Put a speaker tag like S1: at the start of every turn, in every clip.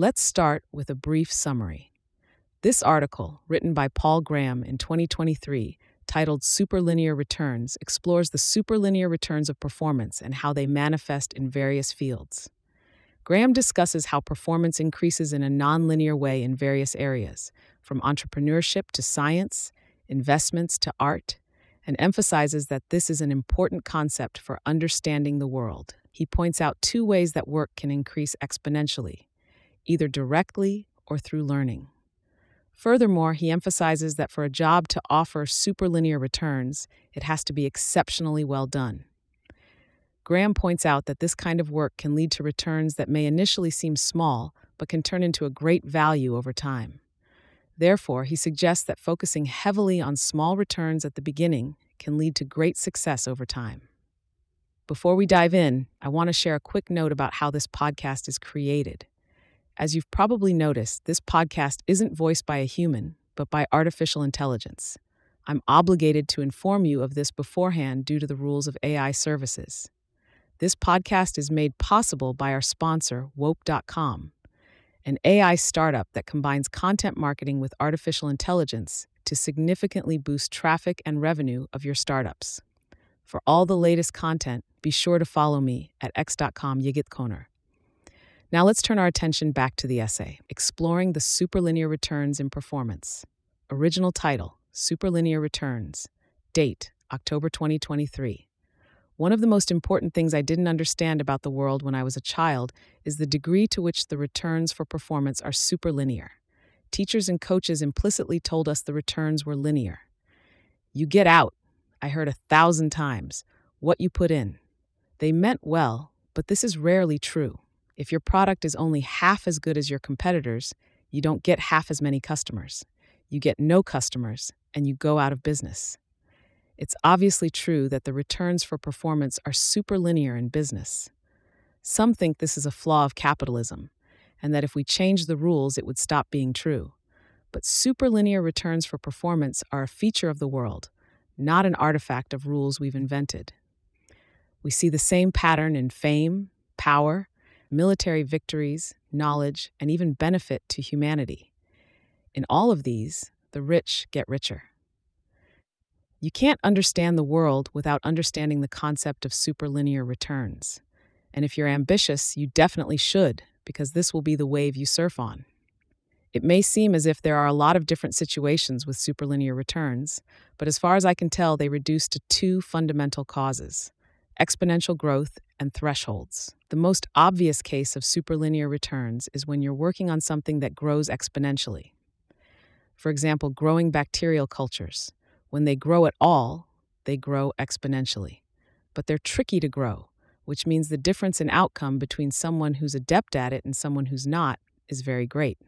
S1: Let's start with a brief summary. This article, written by Paul Graham in 2023, titled Superlinear Returns, explores the superlinear returns of performance and how they manifest in various fields. Graham discusses how performance increases in a nonlinear way in various areas, from entrepreneurship to science, investments to art, and emphasizes that this is an important concept for understanding the world. He points out two ways that work can increase exponentially either directly or through learning. Furthermore, he emphasizes that for a job to offer superlinear returns, it has to be exceptionally well done. Graham points out that this kind of work can lead to returns that may initially seem small, but can turn into a great value over time. Therefore, he suggests that focusing heavily on small returns at the beginning can lead to great success over time. Before we dive in, I want to share a quick note about how this podcast is created. As you've probably noticed, this podcast isn't voiced by a human, but by artificial intelligence. I'm obligated to inform you of this beforehand due to the rules of AI services. This podcast is made possible by our sponsor, Wope.com, an AI startup that combines content marketing with artificial intelligence to significantly boost traffic and revenue of your startups. For all the latest content, be sure to follow me at x.com yigitkoner. Now let's turn our attention back to the essay, Exploring the Superlinear Returns in Performance. Original title Superlinear Returns. Date October 2023. One of the most important things I didn't understand about the world when I was a child is the degree to which the returns for performance are superlinear. Teachers and coaches implicitly told us the returns were linear. You get out, I heard a thousand times, what you put in. They meant well, but this is rarely true. If your product is only half as good as your competitors, you don't get half as many customers. You get no customers, and you go out of business. It's obviously true that the returns for performance are superlinear in business. Some think this is a flaw of capitalism, and that if we change the rules, it would stop being true. But superlinear returns for performance are a feature of the world, not an artifact of rules we've invented. We see the same pattern in fame, power, military victories, knowledge, and even benefit to humanity. In all of these, the rich get richer. You can't understand the world without understanding the concept of superlinear returns. And if you're ambitious, you definitely should, because this will be the wave you surf on. It may seem as if there are a lot of different situations with superlinear returns, but as far as I can tell, they reduce to two fundamental causes exponential growth and thresholds. The most obvious case of superlinear returns is when you're working on something that grows exponentially. For example, growing bacterial cultures. When they grow at all, they grow exponentially. But they're tricky to grow, which means the difference in outcome between someone who's adept at it and someone who's not is very great.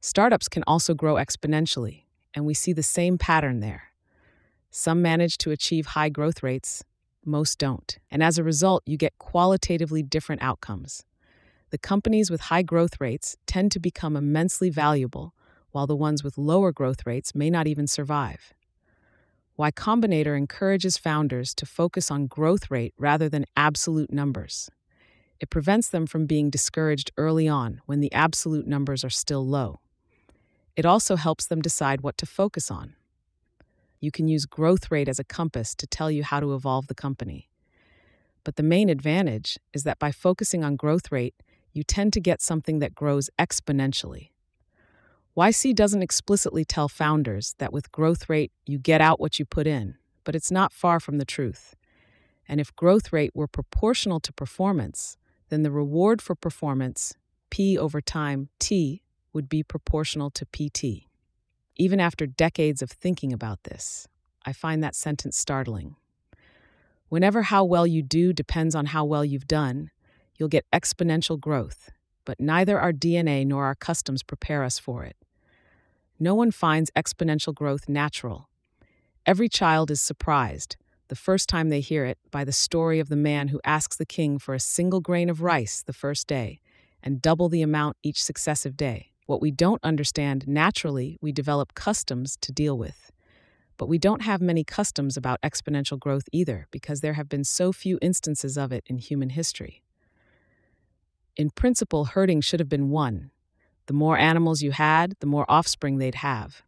S1: Startups can also grow exponentially, and we see the same pattern there. Some manage to achieve high growth rates, most don't. And as a result, you get qualitatively different outcomes. The companies with high growth rates tend to become immensely valuable, while the ones with lower growth rates may not even survive. Y Combinator encourages founders to focus on growth rate rather than absolute numbers. It prevents them from being discouraged early on when the absolute numbers are still low. It also helps them decide what to focus on. You can use growth rate as a compass to tell you how to evolve the company. But the main advantage is that by focusing on growth rate, you tend to get something that grows exponentially. YC doesn't explicitly tell founders that with growth rate, you get out what you put in, but it's not far from the truth. And if growth rate were proportional to performance, then the reward for performance, P over time, T, would be proportional to PT. Even after decades of thinking about this, I find that sentence startling. Whenever how well you do depends on how well you've done, you'll get exponential growth, but neither our DNA nor our customs prepare us for it. No one finds exponential growth natural. Every child is surprised, the first time they hear it, by the story of the man who asks the king for a single grain of rice the first day and double the amount each successive day. What we don't understand, naturally, we develop customs to deal with. But we don't have many customs about exponential growth either, because there have been so few instances of it in human history. In principle, herding should have been one. The more animals you had, the more offspring they'd have.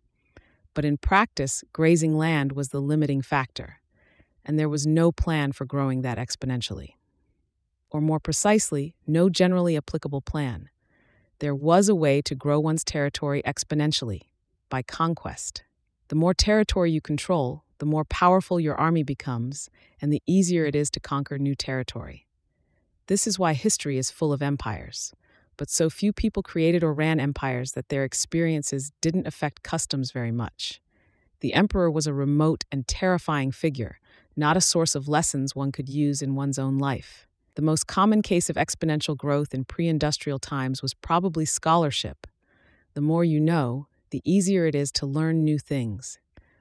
S1: But in practice, grazing land was the limiting factor, and there was no plan for growing that exponentially. Or more precisely, no generally applicable plan. There was a way to grow one's territory exponentially by conquest. The more territory you control, the more powerful your army becomes, and the easier it is to conquer new territory. This is why history is full of empires. But so few people created or ran empires that their experiences didn't affect customs very much. The emperor was a remote and terrifying figure, not a source of lessons one could use in one's own life. The most common case of exponential growth in pre industrial times was probably scholarship. The more you know, the easier it is to learn new things.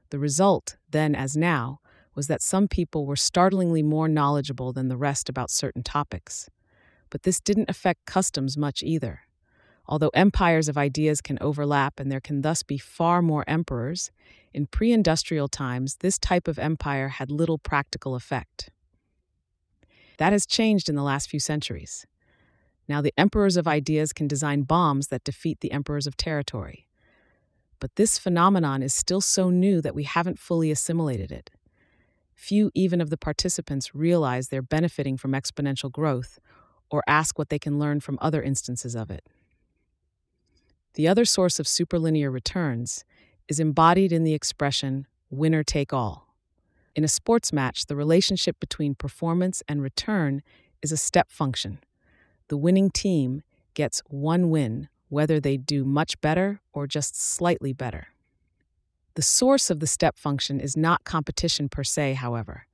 S1: The result, then as now, was that some people were startlingly more knowledgeable than the rest about certain topics. But this didn't affect customs much either. Although empires of ideas can overlap and there can thus be far more emperors, in pre industrial times this type of empire had little practical effect. That has changed in the last few centuries. Now, the emperors of ideas can design bombs that defeat the emperors of territory. But this phenomenon is still so new that we haven't fully assimilated it. Few even of the participants realize they're benefiting from exponential growth or ask what they can learn from other instances of it. The other source of superlinear returns is embodied in the expression winner take all. In a sports match, the relationship between performance and return is a step function. The winning team gets one win whether they do much better or just slightly better. The source of the step function is not competition per se, however.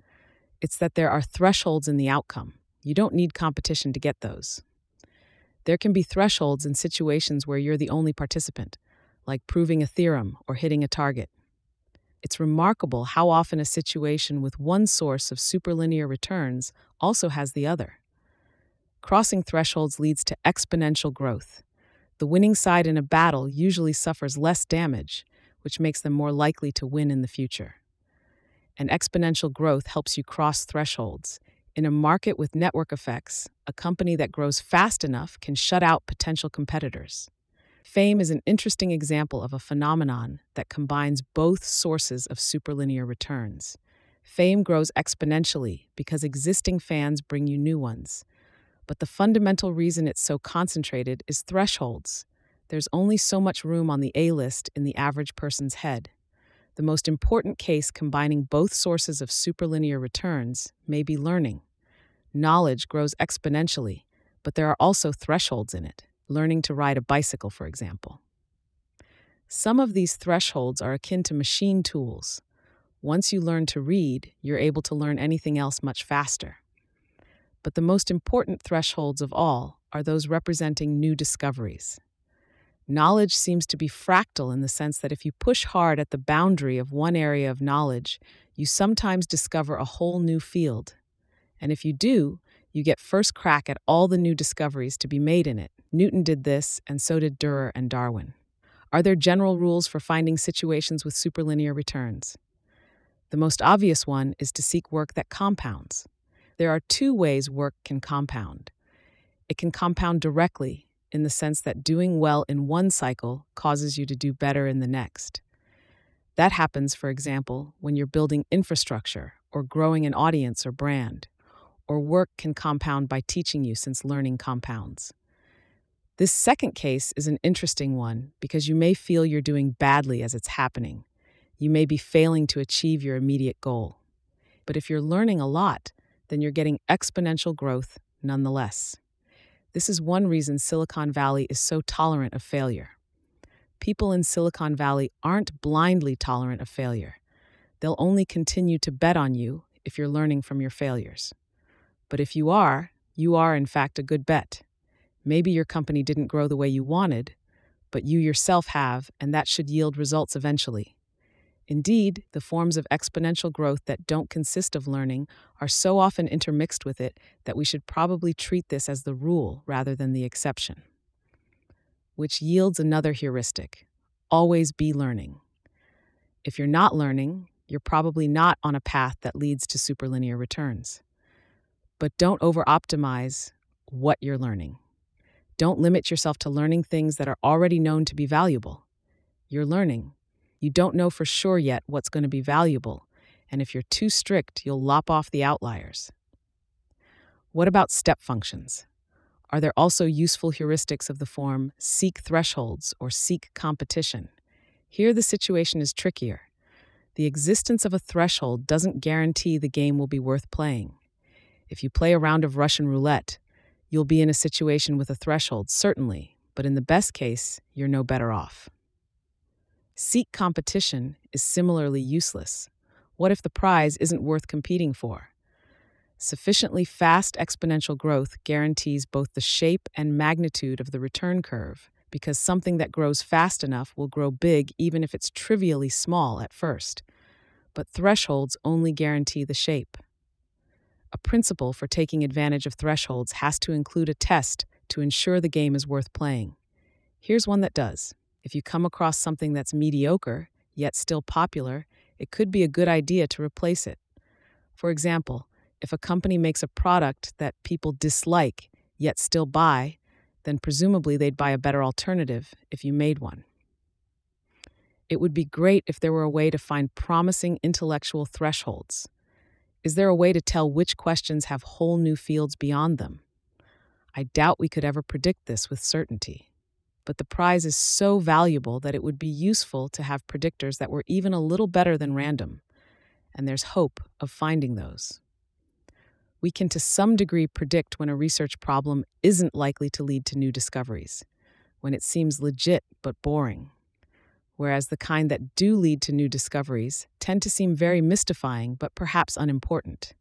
S1: It's that there are thresholds in the outcome. You don't need competition to get those. There can be thresholds in situations where you're the only participant, like proving a theorem or hitting a target. It's remarkable how often a situation with one source of superlinear returns also has the other. Crossing thresholds leads to exponential growth. The winning side in a battle usually suffers less damage, which makes them more likely to win in the future. And exponential growth helps you cross thresholds. In a market with network effects, a company that grows fast enough can shut out potential competitors. Fame is an interesting example of a phenomenon that combines both sources of superlinear returns. Fame grows exponentially because existing fans bring you new ones but the fundamental reason it's so concentrated is thresholds. There's only so much room on the A list in the average person's head. The most important case combining both sources of superlinear returns may be learning. Knowledge grows exponentially, but there are also thresholds in it, learning to ride a bicycle, for example. Some of these thresholds are akin to machine tools. Once you learn to read, you're able to learn anything else much faster. But the most important thresholds of all are those representing new discoveries. Knowledge seems to be fractal in the sense that if you push hard at the boundary of one area of knowledge, you sometimes discover a whole new field. And if you do, you get first crack at all the new discoveries to be made in it. Newton did this, and so did Dürer and Darwin. Are there general rules for finding situations with superlinear returns? The most obvious one is to seek work that compounds. There are two ways work can compound. It can compound directly, in the sense that doing well in one cycle causes you to do better in the next. That happens, for example, when you're building infrastructure or growing an audience or brand. Or work can compound by teaching you since learning compounds. This second case is an interesting one because you may feel you're doing badly as it's happening. You may be failing to achieve your immediate goal. But if you're learning a lot, then you're getting exponential growth nonetheless. This is one reason Silicon Valley is so tolerant of failure. People in Silicon Valley aren't blindly tolerant of failure. They'll only continue to bet on you if you're learning from your failures. But if you are, you are in fact a good bet. Maybe your company didn't grow the way you wanted, but you yourself have, and that should yield results eventually. Indeed, the forms of exponential growth that don't consist of learning are so often intermixed with it that we should probably treat this as the rule rather than the exception. Which yields another heuristic always be learning. If you're not learning, you're probably not on a path that leads to superlinear returns. But don't over optimize what you're learning. Don't limit yourself to learning things that are already known to be valuable. You're learning. You don't know for sure yet what's going to be valuable, and if you're too strict, you'll lop off the outliers. What about step functions? Are there also useful heuristics of the form seek thresholds or seek competition? Here, the situation is trickier. The existence of a threshold doesn't guarantee the game will be worth playing. If you play a round of Russian roulette, you'll be in a situation with a threshold, certainly, but in the best case, you're no better off. Seek competition is similarly useless. What if the prize isn't worth competing for? Sufficiently fast exponential growth guarantees both the shape and magnitude of the return curve, because something that grows fast enough will grow big even if it's trivially small at first. But thresholds only guarantee the shape. A principle for taking advantage of thresholds has to include a test to ensure the game is worth playing. Here's one that does. If you come across something that's mediocre, yet still popular, it could be a good idea to replace it. For example, if a company makes a product that people dislike yet still buy, then presumably they'd buy a better alternative if you made one. It would be great if there were a way to find promising intellectual thresholds. Is there a way to tell which questions have whole new fields beyond them? I doubt we could ever predict this with certainty. But the prize is so valuable that it would be useful to have predictors that were even a little better than random, and there's hope of finding those we can to some degree predict when a research problem isn't likely to lead to new discoveries, when it seems legit but boring. Whereas the kind that do lead to new discoveries tend to seem very mystifying but perhaps unimportant.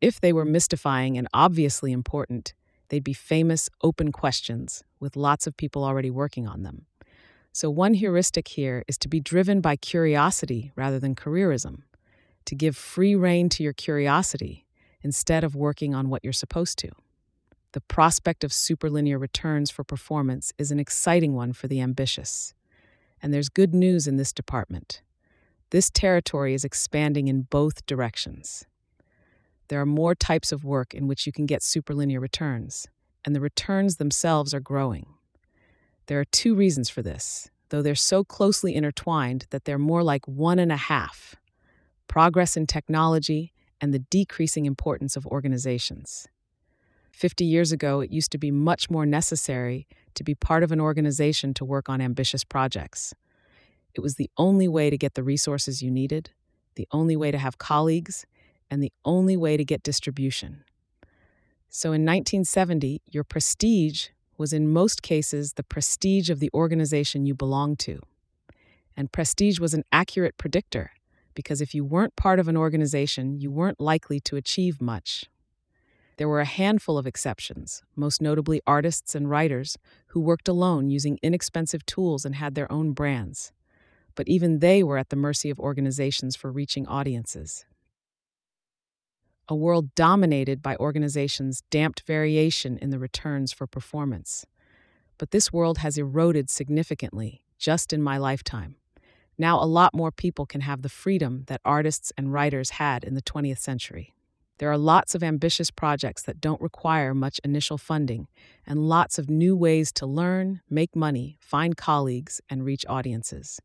S1: If they were mystifying and obviously important, they'd be famous open questions with lots of people already working on them. So, one heuristic here is to be driven by curiosity rather than careerism, to give free rein to your curiosity instead of working on what you're supposed to. The prospect of superlinear returns for performance is an exciting one for the ambitious. And there's good news in this department. This territory is expanding in both directions. There are more types of work in which you can get superlinear returns, and the returns themselves are growing. There are two reasons for this, though they're so closely intertwined that they're more like one and a half progress in technology and the decreasing importance of organizations. 50 years ago, it used to be much more necessary to be part of an organization to work on ambitious projects. It was the only way to get the resources you needed, the only way to have colleagues, and the only way to get distribution. So in 1970, your prestige was in most cases the prestige of the organization you belonged to. And prestige was an accurate predictor because if you weren't part of an organization, you weren't likely to achieve much. There were a handful of exceptions, most notably artists and writers, who worked alone using inexpensive tools and had their own brands. But even they were at the mercy of organizations for reaching audiences. A world dominated by organizations damped variation in the returns for performance. But this world has eroded significantly just in my lifetime. Now, a lot more people can have the freedom that artists and writers had in the 20th century. There are lots of ambitious projects that don't require much initial funding, and lots of new ways to learn, make money, find colleagues, and reach audiences.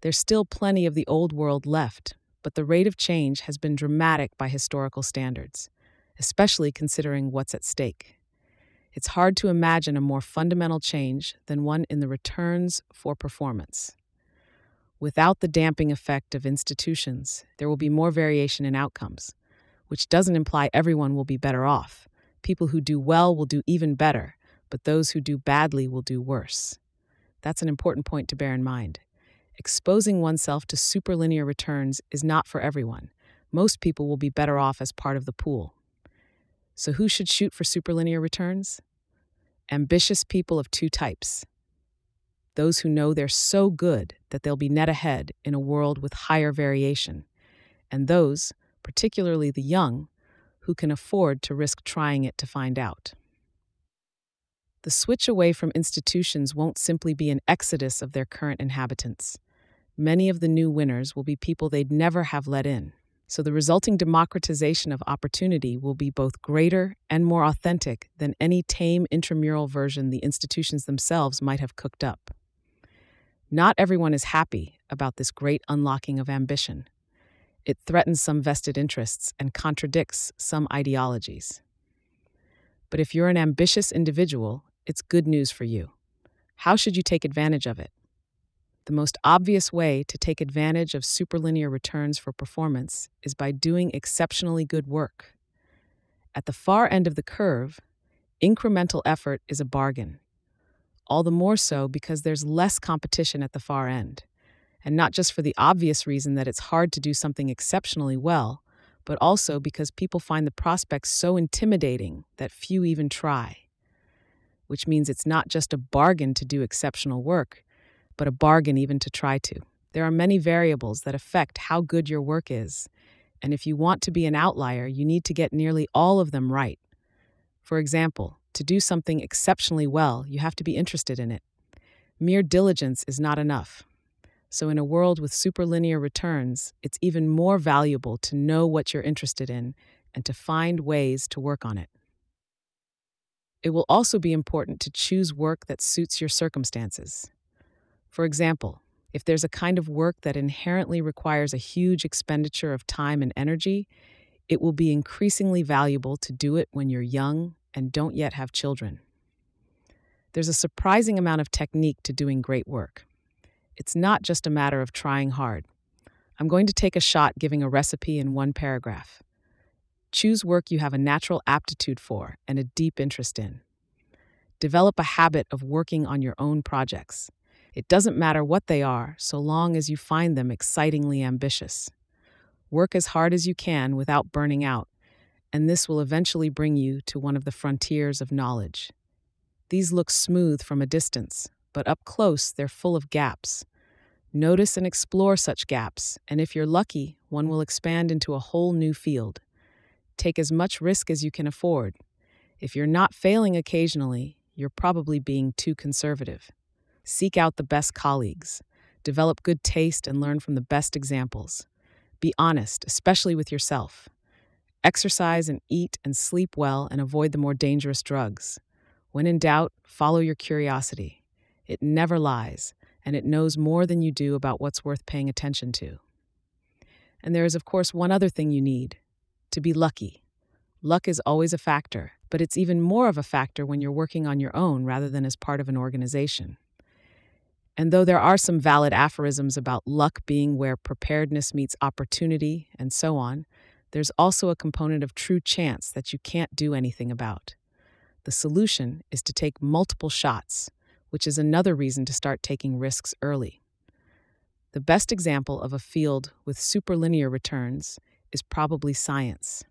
S1: There's still plenty of the old world left, but the rate of change has been dramatic by historical standards, especially considering what's at stake. It's hard to imagine a more fundamental change than one in the returns for performance. Without the damping effect of institutions, there will be more variation in outcomes, which doesn't imply everyone will be better off. People who do well will do even better, but those who do badly will do worse. That's an important point to bear in mind. Exposing oneself to superlinear returns is not for everyone. Most people will be better off as part of the pool. So, who should shoot for superlinear returns? Ambitious people of two types those who know they're so good that they'll be net ahead in a world with higher variation, and those, particularly the young, who can afford to risk trying it to find out. The switch away from institutions won't simply be an exodus of their current inhabitants. Many of the new winners will be people they'd never have let in. So the resulting democratization of opportunity will be both greater and more authentic than any tame intramural version the institutions themselves might have cooked up. Not everyone is happy about this great unlocking of ambition. It threatens some vested interests and contradicts some ideologies. But if you're an ambitious individual, it's good news for you. How should you take advantage of it? The most obvious way to take advantage of superlinear returns for performance is by doing exceptionally good work. At the far end of the curve, incremental effort is a bargain all the more so because there's less competition at the far end. And not just for the obvious reason that it's hard to do something exceptionally well, but also because people find the prospects so intimidating that few even try. Which means it's not just a bargain to do exceptional work, but a bargain even to try to. There are many variables that affect how good your work is, and if you want to be an outlier, you need to get nearly all of them right. For example, to do something exceptionally well, you have to be interested in it. Mere diligence is not enough. So, in a world with superlinear returns, it's even more valuable to know what you're interested in and to find ways to work on it. It will also be important to choose work that suits your circumstances. For example, if there's a kind of work that inherently requires a huge expenditure of time and energy, it will be increasingly valuable to do it when you're young and don't yet have children. There's a surprising amount of technique to doing great work. It's not just a matter of trying hard. I'm going to take a shot giving a recipe in one paragraph. Choose work you have a natural aptitude for and a deep interest in. Develop a habit of working on your own projects. It doesn't matter what they are, so long as you find them excitingly ambitious. Work as hard as you can without burning out, and this will eventually bring you to one of the frontiers of knowledge. These look smooth from a distance, but up close they're full of gaps. Notice and explore such gaps, and if you're lucky, one will expand into a whole new field. Take as much risk as you can afford. If you're not failing occasionally, you're probably being too conservative. Seek out the best colleagues. Develop good taste and learn from the best examples. Be honest, especially with yourself. Exercise and eat and sleep well and avoid the more dangerous drugs. When in doubt, follow your curiosity. It never lies, and it knows more than you do about what's worth paying attention to. And there is, of course, one other thing you need to be lucky. Luck is always a factor, but it's even more of a factor when you're working on your own rather than as part of an organization. And though there are some valid aphorisms about luck being where preparedness meets opportunity and so on, there's also a component of true chance that you can't do anything about. The solution is to take multiple shots, which is another reason to start taking risks early. The best example of a field with superlinear returns is probably science.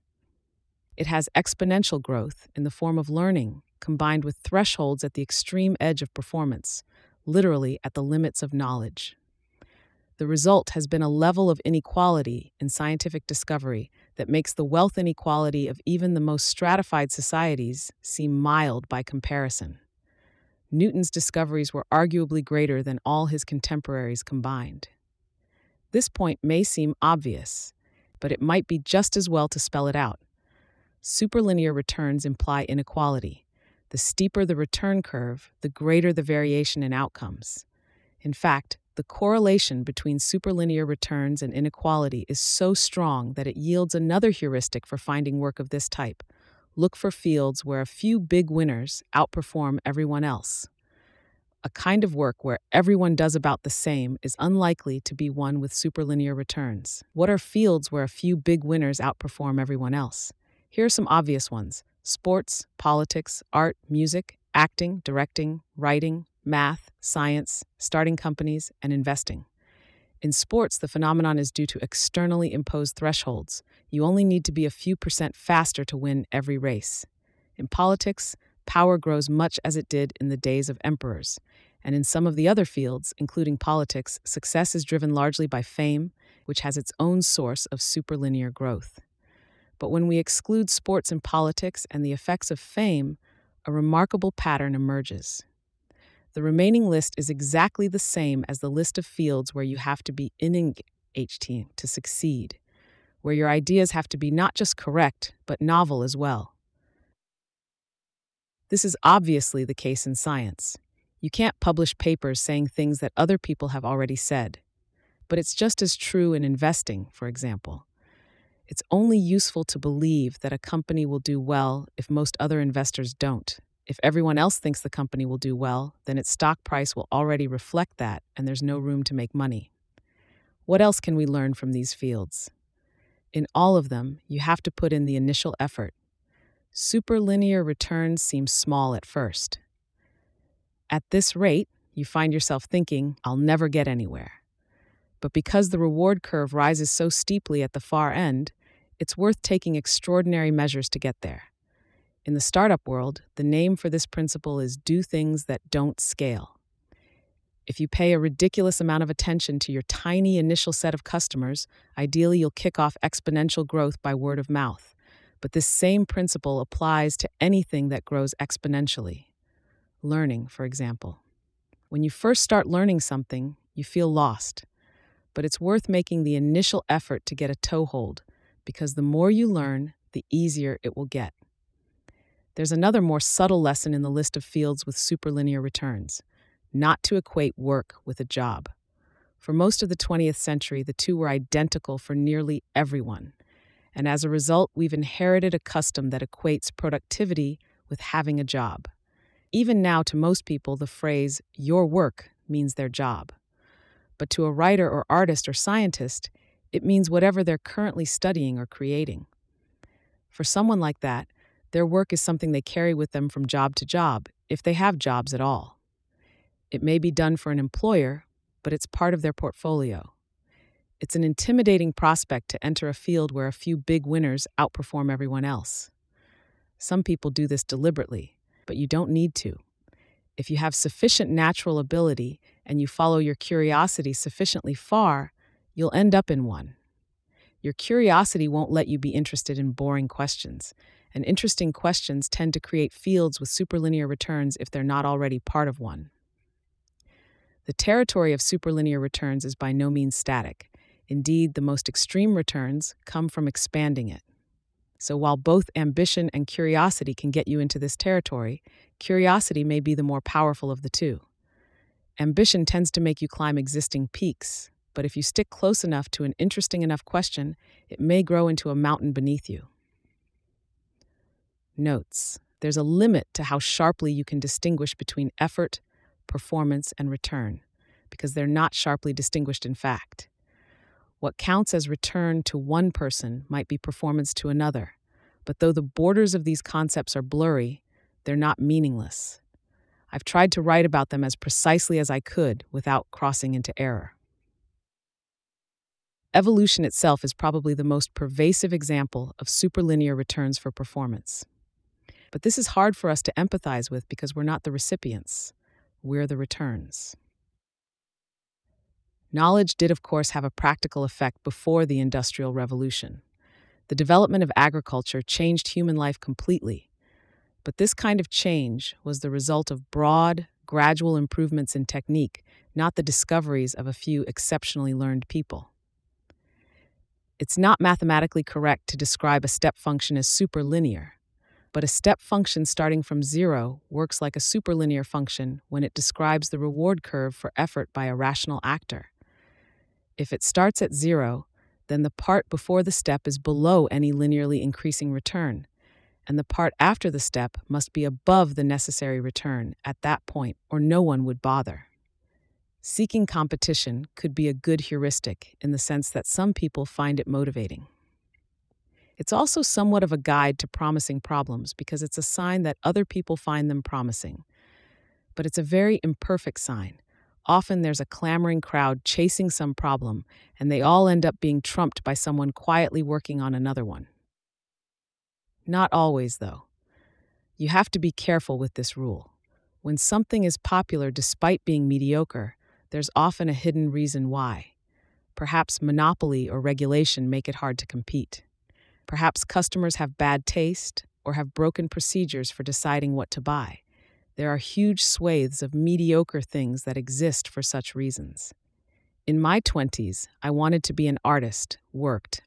S1: It has exponential growth in the form of learning combined with thresholds at the extreme edge of performance, literally at the limits of knowledge. The result has been a level of inequality in scientific discovery that makes the wealth inequality of even the most stratified societies seem mild by comparison. Newton's discoveries were arguably greater than all his contemporaries combined. This point may seem obvious, but it might be just as well to spell it out. Superlinear returns imply inequality. The steeper the return curve, the greater the variation in outcomes. In fact, the correlation between superlinear returns and inequality is so strong that it yields another heuristic for finding work of this type. Look for fields where a few big winners outperform everyone else. A kind of work where everyone does about the same is unlikely to be one with superlinear returns. What are fields where a few big winners outperform everyone else? Here are some obvious ones sports, politics, art, music, acting, directing, writing, math, science, starting companies, and investing. In sports, the phenomenon is due to externally imposed thresholds. You only need to be a few percent faster to win every race. In politics, power grows much as it did in the days of emperors. And in some of the other fields, including politics, success is driven largely by fame, which has its own source of superlinear growth. But when we exclude sports and politics and the effects of fame, a remarkable pattern emerges. The remaining list is exactly the same as the list of fields where you have to be in HT to succeed. where your ideas have to be not just correct, but novel as well. This is obviously the case in science. You can't publish papers saying things that other people have already said. But it's just as true in investing, for example. It's only useful to believe that a company will do well if most other investors don't. If everyone else thinks the company will do well, then its stock price will already reflect that, and there's no room to make money. What else can we learn from these fields? In all of them, you have to put in the initial effort. Superlinear returns seem small at first. At this rate, you find yourself thinking, I'll never get anywhere. But because the reward curve rises so steeply at the far end, it's worth taking extraordinary measures to get there. In the startup world, the name for this principle is do things that don't scale. If you pay a ridiculous amount of attention to your tiny initial set of customers, ideally you'll kick off exponential growth by word of mouth. But this same principle applies to anything that grows exponentially. Learning, for example. When you first start learning something, you feel lost. But it's worth making the initial effort to get a toehold, because the more you learn, the easier it will get. There's another more subtle lesson in the list of fields with superlinear returns not to equate work with a job. For most of the 20th century, the two were identical for nearly everyone. And as a result, we've inherited a custom that equates productivity with having a job. Even now, to most people, the phrase, your work, means their job. But to a writer or artist or scientist, it means whatever they're currently studying or creating. For someone like that, their work is something they carry with them from job to job, if they have jobs at all. It may be done for an employer, but it's part of their portfolio. It's an intimidating prospect to enter a field where a few big winners outperform everyone else. Some people do this deliberately, but you don't need to. If you have sufficient natural ability and you follow your curiosity sufficiently far, you'll end up in one. Your curiosity won't let you be interested in boring questions, and interesting questions tend to create fields with superlinear returns if they're not already part of one. The territory of superlinear returns is by no means static. Indeed, the most extreme returns come from expanding it. So while both ambition and curiosity can get you into this territory, curiosity may be the more powerful of the two. Ambition tends to make you climb existing peaks, but if you stick close enough to an interesting enough question, it may grow into a mountain beneath you. Notes There's a limit to how sharply you can distinguish between effort, performance, and return, because they're not sharply distinguished in fact. What counts as return to one person might be performance to another, but though the borders of these concepts are blurry, they're not meaningless. I've tried to write about them as precisely as I could without crossing into error. Evolution itself is probably the most pervasive example of superlinear returns for performance. But this is hard for us to empathize with because we're not the recipients, we're the returns. Knowledge did, of course, have a practical effect before the Industrial Revolution. The development of agriculture changed human life completely. But this kind of change was the result of broad, gradual improvements in technique, not the discoveries of a few exceptionally learned people. It's not mathematically correct to describe a step function as superlinear, but a step function starting from zero works like a superlinear function when it describes the reward curve for effort by a rational actor. If it starts at zero, then the part before the step is below any linearly increasing return, and the part after the step must be above the necessary return at that point, or no one would bother. Seeking competition could be a good heuristic in the sense that some people find it motivating. It's also somewhat of a guide to promising problems because it's a sign that other people find them promising. But it's a very imperfect sign Often there's a clamoring crowd chasing some problem, and they all end up being trumped by someone quietly working on another one. Not always, though. You have to be careful with this rule. When something is popular despite being mediocre, there's often a hidden reason why. Perhaps monopoly or regulation make it hard to compete. Perhaps customers have bad taste or have broken procedures for deciding what to buy. There are huge swathes of mediocre things that exist for such reasons. In my 20s, I wanted to be an artist, worked,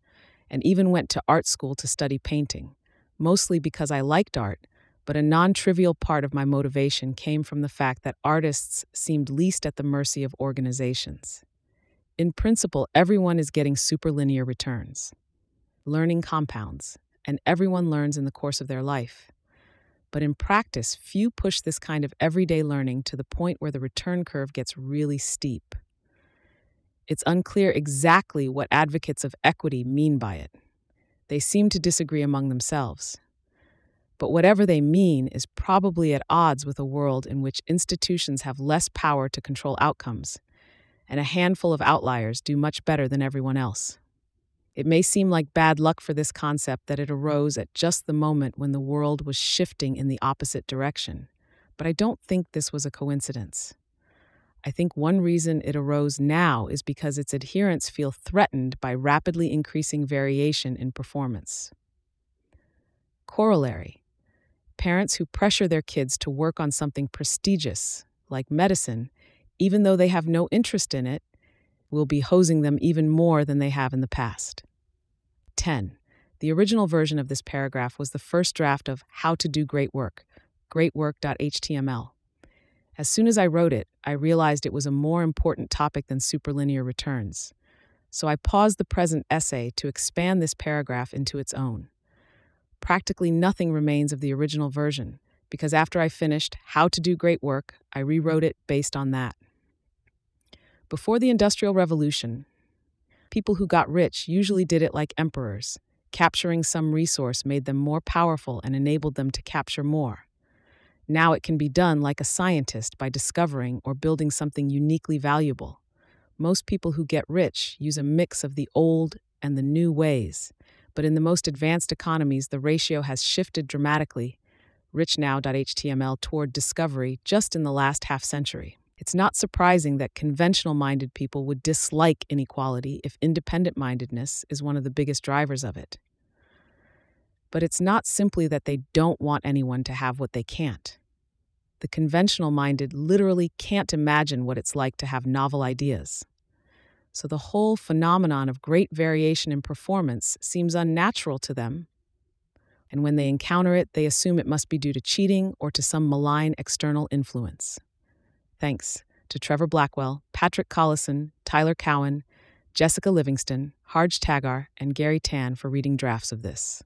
S1: and even went to art school to study painting, mostly because I liked art, but a non trivial part of my motivation came from the fact that artists seemed least at the mercy of organizations. In principle, everyone is getting superlinear returns. Learning compounds, and everyone learns in the course of their life. But in practice, few push this kind of everyday learning to the point where the return curve gets really steep. It's unclear exactly what advocates of equity mean by it. They seem to disagree among themselves. But whatever they mean is probably at odds with a world in which institutions have less power to control outcomes, and a handful of outliers do much better than everyone else. It may seem like bad luck for this concept that it mm. arose at just the moment when the world was shifting in the opposite direction, but I don't think this was a coincidence. I think one reason it arose now is because its adherents feel threatened by rapidly increasing variation in performance. Corollary Parents who pressure their kids to work on something prestigious, like medicine, even though they have no interest in it, will be hosing them even more than they have in the past. 10. The original version of this paragraph was the first draft of How to Do Great Work, greatwork.html. As soon as I wrote it, I realized it was a more important topic than superlinear returns. So I paused the present essay to expand this paragraph into its own. Practically nothing remains of the original version, because after I finished How to Do Great Work, I rewrote it based on that. Before the Industrial Revolution, People who got rich usually did it like emperors. Capturing some resource made them more powerful and enabled them to capture more. Now it can be done like a scientist by discovering or building something uniquely valuable. Most people who get rich use a mix of the old and the new ways, but in the most advanced economies, the ratio has shifted dramatically, richnow.html, toward discovery just in the last half century. It's not surprising that conventional minded people would dislike inequality if independent mindedness is one of the biggest drivers of it. But it's not simply that they don't want anyone to have what they can't. The conventional minded literally can't imagine what it's like to have novel ideas. So the whole phenomenon of great variation in performance seems unnatural to them. And when they encounter it, they assume it must be due to cheating or to some malign external influence. Thanks to Trevor Blackwell, Patrick Collison, Tyler Cowen, Jessica Livingston, Harj Taggar, and Garry Tan for reading drafts of this.